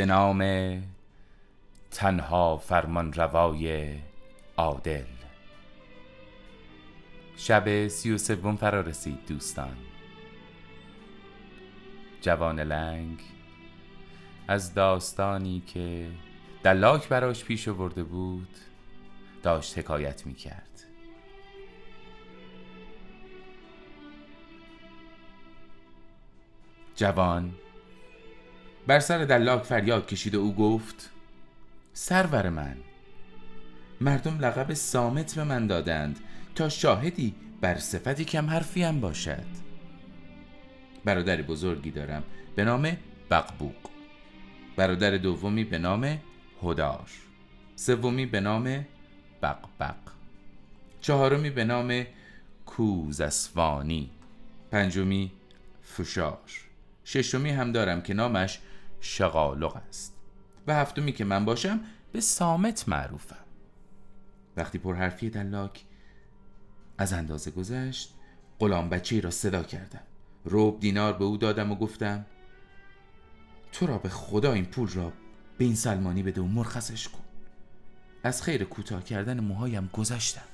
به نام تنها فرمان روای عادل. شب سی و سوم فرا رسید دوستان. جوان لنگ از داستانی که دلاک براش پیش آورده بود داشت حکایت می کرد جوان بر سر دلاک فریاد کشید و او گفت سرور من مردم لقب سامت به من دادند تا شاهدی بر صفتی کم حرفیم باشد. برادر بزرگی دارم به نام بقبوق. برادر دومی به نام هدار. سومی به نام بقبق. چهارمی به نام کوزسوانی. پنجمی فشار. ششمی هم دارم که نامش شغالق است. و هفتمی که من باشم به سامت معروفم. وقتی پرحرفی دلاک از اندازه گذشت غلام بچه را صدا کردم. روب دینار به او دادم و گفتم تو را به خدا این پول را به این سلمانی بده و مرخصش کن. از خیر کوتاه کردن موهایم گذشتم.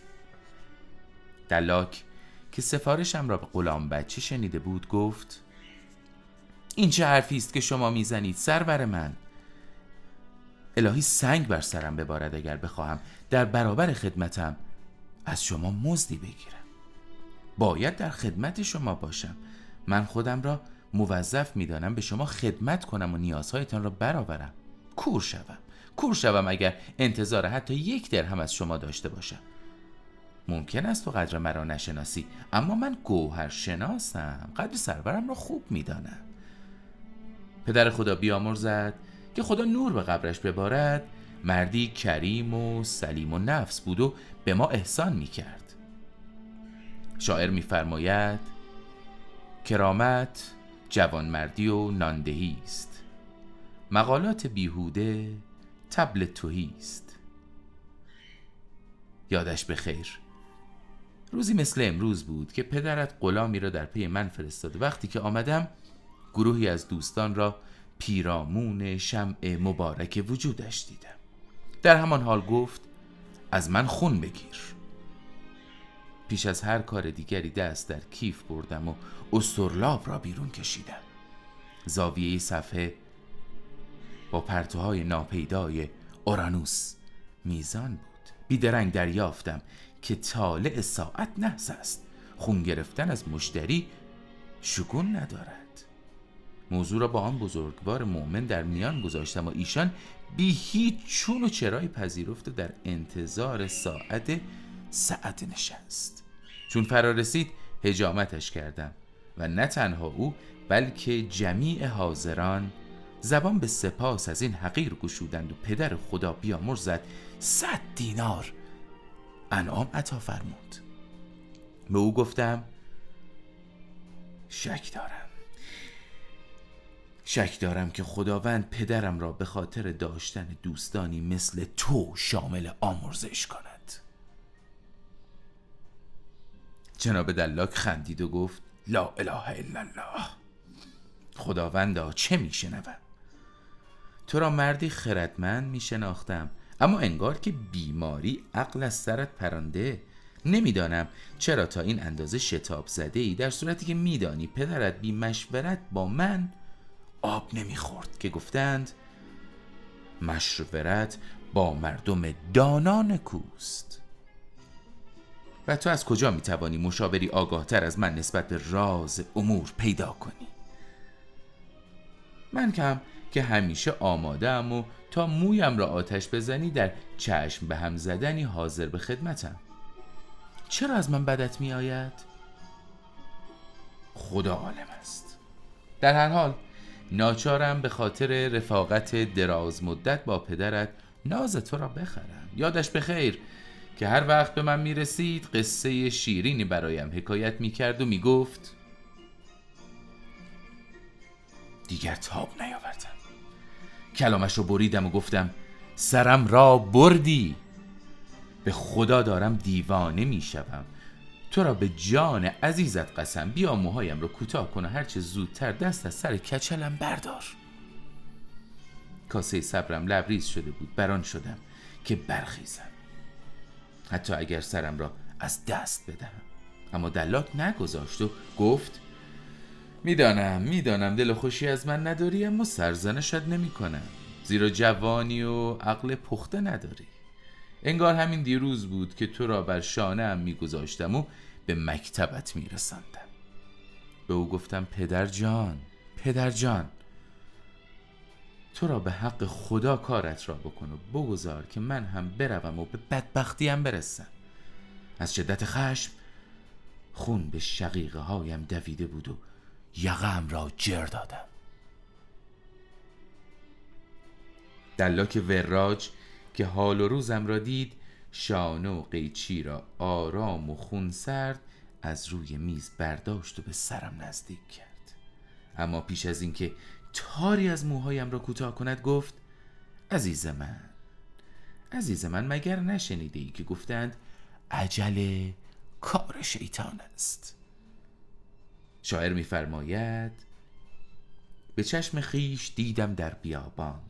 دلاک که سفارشم را به غلام بچه شنیده بود گفت این چه حرفی است که شما می‌زنید سرور من؟ الهی سنگ بر سرم ببارد اگر بخواهم. در برابر خدمتم از شما مزدی بگیرم. باید در خدمت شما باشم. من خودم را موظف می‌دانم به شما خدمت کنم و نیازهایتان را برآورم. کور شوم. کور شوم اگر انتظار حتی یک درهم از شما داشته باشم. ممکن است تو قدر مرا نشناسی اما من گوهر شناسم قدر سرورم را خوب می‌دانم. پدر خدا بیامرزد که خدا نور به قبرش ببارد. مردی کریم و سلیم و نفس بود و به ما احسان می کرد شاعر میفرماید کرامت جوانمردی و ناندهی است. مقالات بیهوده تبل توهی است. یادش به خیر. روزی مثل امروز بود که پدرت غلامی را در پی من فرستاد وقتی که آمدم گروهی از دوستان را پیرامون شمع مبارک وجودش دیدم در همان حال گفت از من خون بگیر. پیش از هر کار دیگری دست در کیف بردم و استرلاب را بیرون کشیدم. زاویه صفحه با پرتوهای ناپیدای اورانوس میزان بود. بیدرنگ دریافتم که طالع ساعت نحس است خون گرفتن از مشتری شگون ندارد. موضوع را با آن بزرگوار مؤمن در میان گذاشتم و ایشان بی هیچ چون و چرای پذیرفت در انتظار ساعت ساعت نشست. چون فرا رسید هجامتش کردم و نه تنها او بلکه جمیع حاضران زبان به سپاس از این حقیر گشودند و پدر خدا بیامرزد صد دینار انعام عطا فرمود. به او گفتم شک دارم. شک دارم که خداوند پدرم را به خاطر داشتن دوستانی مثل تو شامل آمرزش کند. جناب دلاک خندید و گفت لا اله الا الله. خداوندا چه میشنوم تو را مردی خردمند میشناختم اما انگار که بیماری عقل از سرت پرانده نمی‌دانم چرا تا این اندازه شتاب زده ای در صورتی که میدانی پدرت بی مشورت با من آب نمی‌خورد. که گفتند مشورت با مردم دانان کوست. و تو از کجا می‌توانی مشاوری آگاهتر از من نسبت به راز امور پیدا کنی؟ من کم که همیشه آماده ام و تا مویم را آتش بزنی در چشم به هم زدنی حاضر به خدمتم. چرا از من بدت می آید؟ خدا عالم است. در هر حال ناچارم به خاطر رفاقت دراز مدت با پدرت ناز تو را بخرم. یادش به خیر که هر وقت به من می رسید قصه شیرینی برایم حکایت می کرد و می گفت دیگر تاب نیاوردم. کلامش رو بریدم و گفتم سرم را بردی. به خدا دارم دیوانه می شوم تو را به جان عزیزت قسم بیا موهایم رو کوتاه کن و هرچه زودتر دست از سر کچلم بردار. کاسه صبرم لبریز شده بود بران شدم که برخیزم. حتی اگر سرم را از دست بدهم. اما دلاک نگذاشت و گفت می‌دانم می‌دانم دل خوشی از من نداری اما سرزنشت نمی کنم زیرا جوانی و عقل پخته نداری. انگار همین دیروز بود که تو را بر شانه هم میگذاشتم و به مکتبت میرساندم. به او گفتم پدر جان پدر جان تو را به حق خدا کارت را بکن و بگذار که من هم بروم و به بدبختیم برسم. از شدت خشم خون به شقیقه هایم دویده بود و یقم را جر دادم. دلاک وراج که حال و روزم را دید شانه قیچی را آرام و خون سرد از روی میز برداشت و به سرم نزدیک کرد. اما پیش از اینکه تاری از موهایم را کوتاه کند گفت عزیز من عزیز من مگر نشنیده ای که گفتند عجله کار شیطان است؟ شاعر میفرماید به چشم خیش دیدم در بیابان.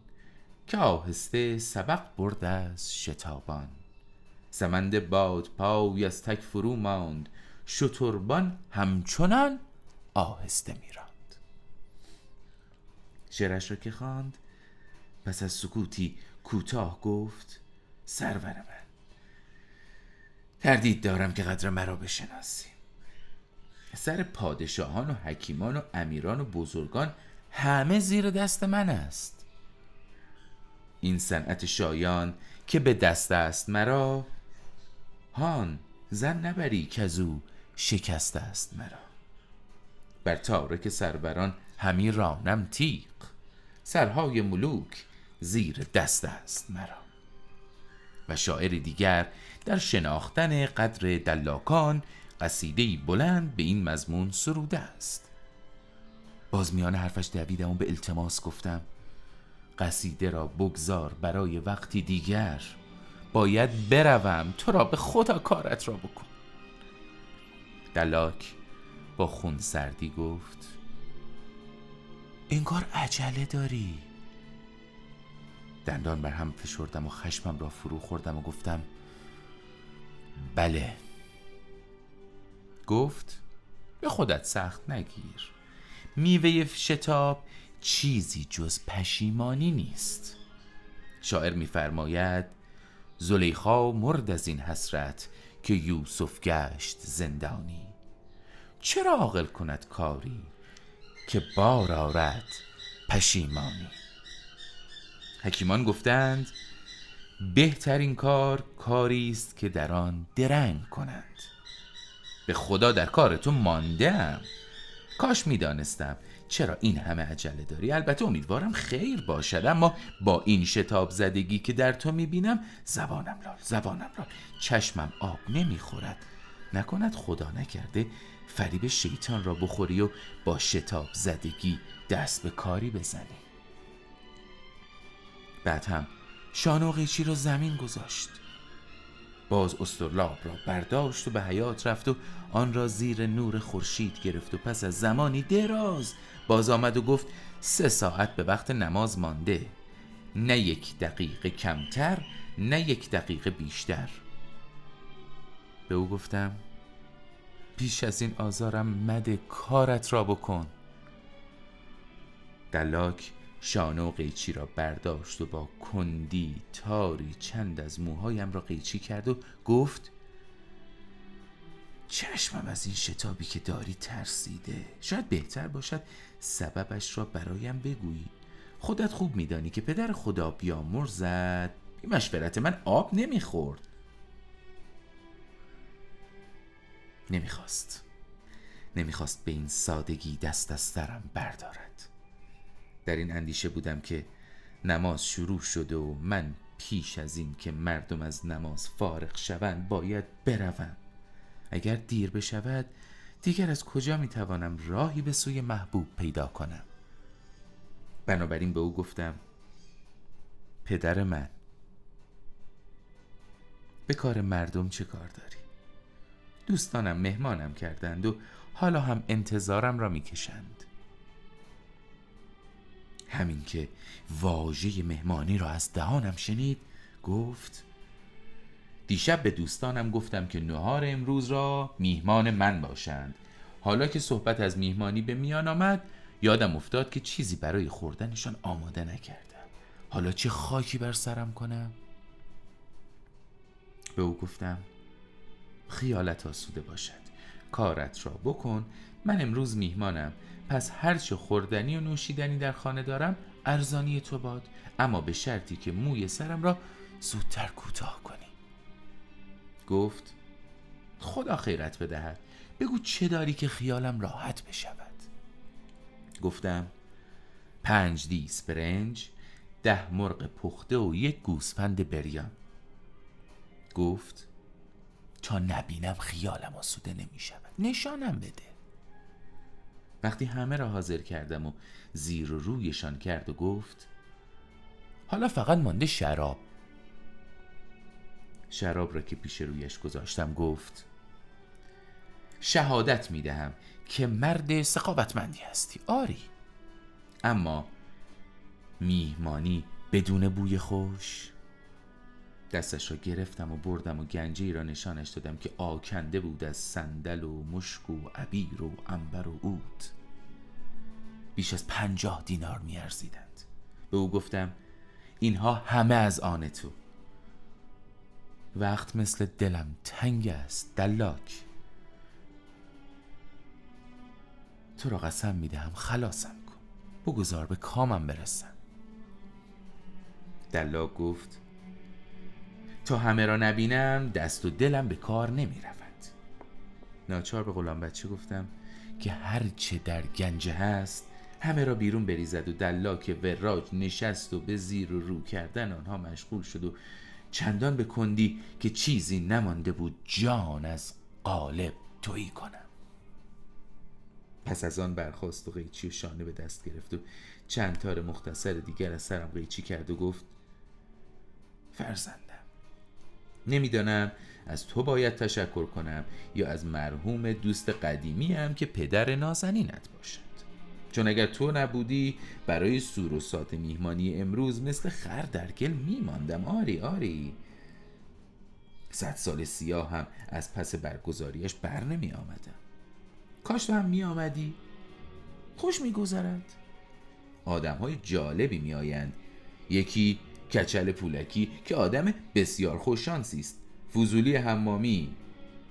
که آهسته سبق برده از شتابان. سمند باد پای از تک فرو ماند شتربان همچنان آهسته میراند شعرش را که خواند پس از سکوتی کوتاه گفت سرور من تردید دارم که قدر مرا بشناسی. سر پادشاهان و حکیمان و امیران و بزرگان همه زیر دست من است. این صنعت شایان که به دست است مرا. هان زن نبری که از او شکسته است مرا. بر تارک سروران همی رانم تیق سرهای ملوک زیر دست است مرا. و شاعر دیگر در شناختن قدر دلاکان قصیده بلند به این مضمون سروده است. باز میان حرفش دویدم و به التماس گفتم. قصیده را بگذار برای وقتی دیگر. باید بروم تو را به خدا کارت را بکن. دلاک با خون سردی گفت انگار عجله داری. دندان بر هم فشردم و خشمم را فرو خوردم و گفتم بله. گفت به خودت سخت نگیر. میوه شتاب چیزی جز پشیمانی نیست. شاعر میفرماید زلیخا مرد از این حسرت که یوسف گشت زندانی. چرا عاقل کند کاری که بار آرد پشیمانی؟ حکیمان گفتند بهترین کار کاری است که در آن درنگ کنند. به خدا در کار تو ماندم. کاش می‌دانستم چرا این همه عجله داری؟ البته امیدوارم خیر باشد اما با این شتاب زدگی که در تو می‌بینم زبانم لال زبانم لال. چشمم آب نمی‌خورد. نکند خدا نکرده فریب شیطان را بخوری و با شتاب زدگی دست به کاری بزنی. بعد هم شانه و قیچی را زمین گذاشت. باز استرلاب را برداشت و به حیات رفت و آن را زیر نور خورشید گرفت و پس از زمانی دراز باز آمد و گفت سه ساعت به وقت نماز مانده. نه یک دقیقه کمتر نه یک دقیقه بیشتر. به او گفتم پیش از این آزارم مده کارت را بکن. دلاک شانه و قیچی را برداشت و با کندی تاری چند از موهایم را قیچی کرد و گفت چشمم از این شتابی که داری ترسیده. شاید بهتر باشد سببش را برایم بگویی. خودت خوب میدانی که پدر خدا بیامرزد. بی مشورت من آب نمی‌خورد. نمی‌خواست. نمی‌خواست به این سادگی دست از سرم بردارد. در این اندیشه بودم که نماز شروع شده و من پیش از این که مردم از نماز فارغ شوند باید بروم. اگر دیر بشود دیگر از کجا می توانم راهی به سوی محبوب پیدا کنم؟ بنابراین به او گفتم پدر من به کار مردم چه کار داری؟ دوستانم مهمانم کردند و حالا هم انتظارم را می‌کشند. همین که واژه مهمانی را از دهانم شنید گفت دیشب به دوستانم گفتم که نهار امروز را میهمان من باشند. حالا که صحبت از میهمانی به میان آمد یادم افتاد که چیزی برای خوردنشان آماده نکردم. حالا چه خاکی بر سرم کنم؟ به او گفتم خیالت آسوده باشد. کارت را بکن من امروز میهمانم. پس هرچه خوردنی و نوشیدنی در خانه دارم ارزانی تو باد. اما به شرطی که موی سرم را زودتر کوتاه کنی. گفت خدا خیرت بدهد. بگو چه داری که خیالم راحت بشود. گفتم پنج دیس برنج ده مرغ پخته و یک گوسفند بریان. گفت تا نبینم خیالم آسوده نمی شود نشانم بده. وقتی همه را حاضر کردم و زیر و رویشان کرد و گفت حالا فقط مانده شراب. شراب را که پیش رویش گذاشتم گفت شهادت می دهم که مرد سقاوتمندی هستی آری. اما میهمانی بدون بوی خوش دستش را گرفتم و بردم و گنجه ای را نشانش دادم که آکنده بود از صندل و مشک و عبیر و انبر و عود. بیش از پنجاه دینار میارزیدند. به او گفتم اینها همه از آن تو. وقت مثل دلم تنگ است دلاک. تو را قسم می‌دهم خلاصم کن. بگذار به کامم برسم. دلاک گفت تا همه را نبینم دست و دلم به کار نمی رود ناچار به غلام بچه گفتم که هرچه در گنجه هست همه را بیرون بریزد و دلاک وراج نشست و به زیر و رو کردن آنها مشغول شد و چندان به کندی که چیزی نمانده بود جان از قالب تویی کنم. پس از آن برخواست و قیچی و شانه به دست گرفت و چند تار مختصر دیگر از سرم قیچی کرد و گفت فرزندم نمی‌دانم. از تو باید تشکر کنم. یا از مرحوم دوست قدیمی هم که پدر نازنینت باشد. چون اگر تو نبودی برای سور و سات میهمانی امروز مثل خر در گل میماندم. آری آری. صد سال سیاه هم از پس برگزاریش بر نمی آمدم کاش تو هم می آمدی خوش می گذرد آدم های جالبی می آیند یکی کچل پولکی که آدم بسیار خوششانسی است. فضولی حمامی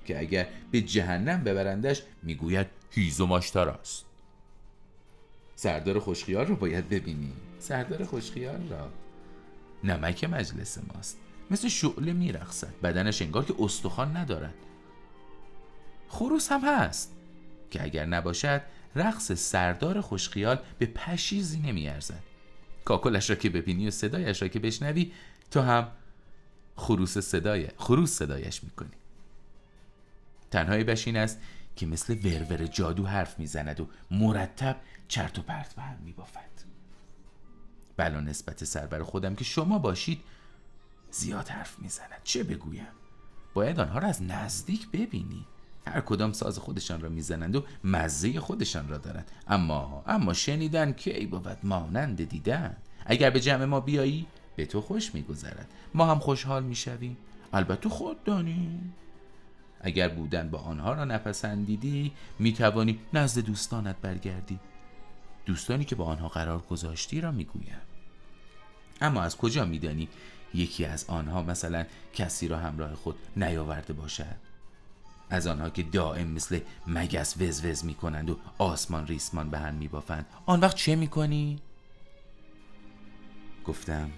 که اگر به جهنم ببرندش می‌گوید هیزماشتر است. سردار خوشخیال رو باید ببینی. سردار خوشخیال را. نمک مجلس ماست. مثل شعله میرخصد بدنش انگار که استخوان ندارد. خروس هم هست. که اگر نباشد رقص سردار خوشخیال به پشیزی نمیارزد. کاکلش را که ببینی و صدایش را که بشنوی تو هم خروس صدای خروس صدایش می‌کنی. تنهای بشین است که مثل ورور جادو حرف می‌زند و مرتب چرت و پرت به هم میبافد. بلا نسبت سربر خودم که شما باشید زیاد حرف می‌زند. چه بگویم؟ باید آنها را از نزدیک ببینی. هر کدام ساز خودشان را می‌زنند و مزه خودشان را دارند. اما اما شنیدن که ای بود مانند دیدن. اگر به جمع ما بیایی به تو خوش میگذرد. ما هم خوشحال می‌شویم. البته خود دانی. اگر بودن با آنها را نپسندیدی می‌توانی نزد دوستانت برگردی. دوستانی که با آنها قرار گذاشتی را می‌گویم اما از کجا میدانی یکی از آنها مثلا کسی را همراه خود نیاورده باشد؟ از آنها که دائم مثل مگس وز وز می کنند و آسمان ریسمان به هم می بافند آن وقت چه می کنی؟ گفتم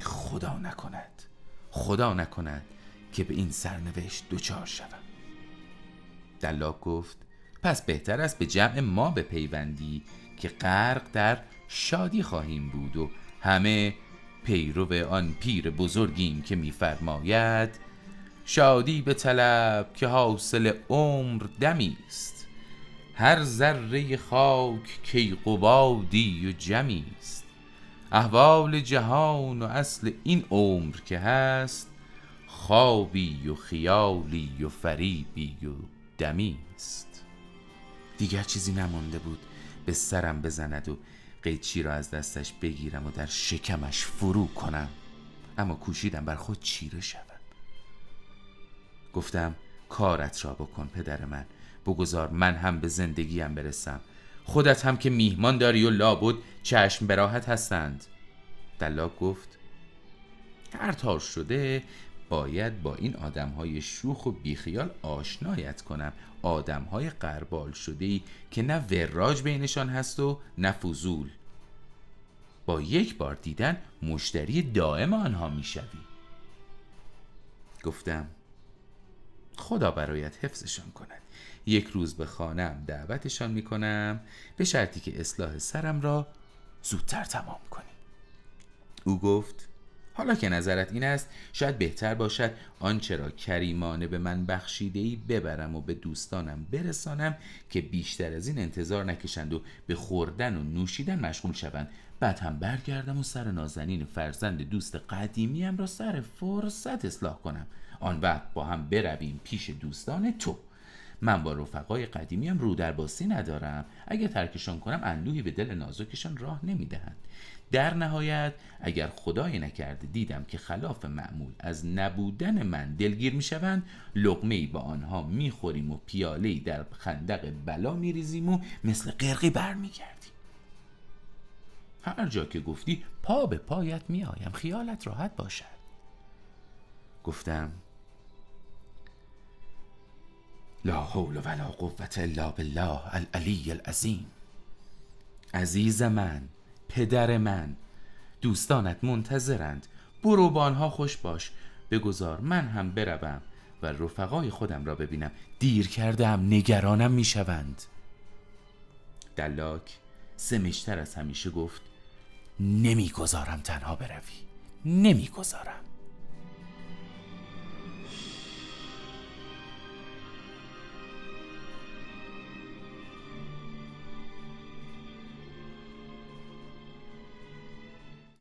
خدا نکند خدا نکند که به این سرنوشت دوچار شوم دلاک گفت پس بهتر است به جمع ما به پیوندی که غرق در شادی خواهیم بود و همه پیرو آن پیر بزرگیم که میفرماید شادی به طلب که حاصل عمر دمی است. هر ذره خاک کیقبادی و جمی است. احوال جهان و اصل این عمر که هست خوابی و خیالی و فریبی و دمی است. دیگر چیزی نمانده بود به سرم بزند و قیچی را از دستش بگیرم و در شکمش فرو کنم. اما کوشیدم بر خود چیره گفتم کارت را بکن پدر من. بگذار من هم به زندگیم برسم. خودت هم که میهمان داری و لابد چشم براحت هستند. دلاک گفت هر شده باید با این آدم های شوخ و بیخیال آشنایت کنم. آدم های قربال شده ای که نه وراج بینشان هست و نه فضول. با یک بار دیدن مشتری دائم آنها می‌شوی. گفتم خدا برایت حفظشان کند. یک روز به خانم دعوتشان می‌کنم. به شرطی که اصلاح سرم را زودتر تمام کنی. او گفت حالا که نظرت این است شاید بهتر باشد آنچه را کریمانه به من بخشیده ای ببرم و به دوستانم برسانم که بیشتر از این انتظار نکشند و به خوردن و نوشیدن مشغول شوند. بعد هم برگردم و سر نازنین فرزند دوست قدیمیم را سر فرصت اصلاح کنم. آن وقت با هم برویم پیش دوستان تو. من با رفقای قدیمیم رو در باسی ندارم. اگر ترکشان کنم اندوهی به دل نازکشان راه نمی‌دهند در نهایت اگر خدای نکرده دیدم که خلاف معمول از نبودن من دلگیر می‌شوند لقمه ای با آنها می‌خوریم و پیاله ای در خندق بلا میریزیم و مثل قرقی برمیگردیم. هر جا که گفتی پا به پایت میآیم. خیالت راحت باشد. گفتم لا حول ولا قوت الا بالله العلی العظیم. عزیز من پدر من دوستانت منتظرند. برو با آنها خوش باش. بگذار من هم بروم و رفقای خودم را ببینم. دیر کردم نگرانم می‌شوند. دلاک سمشتر از همیشه گفت نمی‌گذارم تنها بروی. نمی‌گذارم.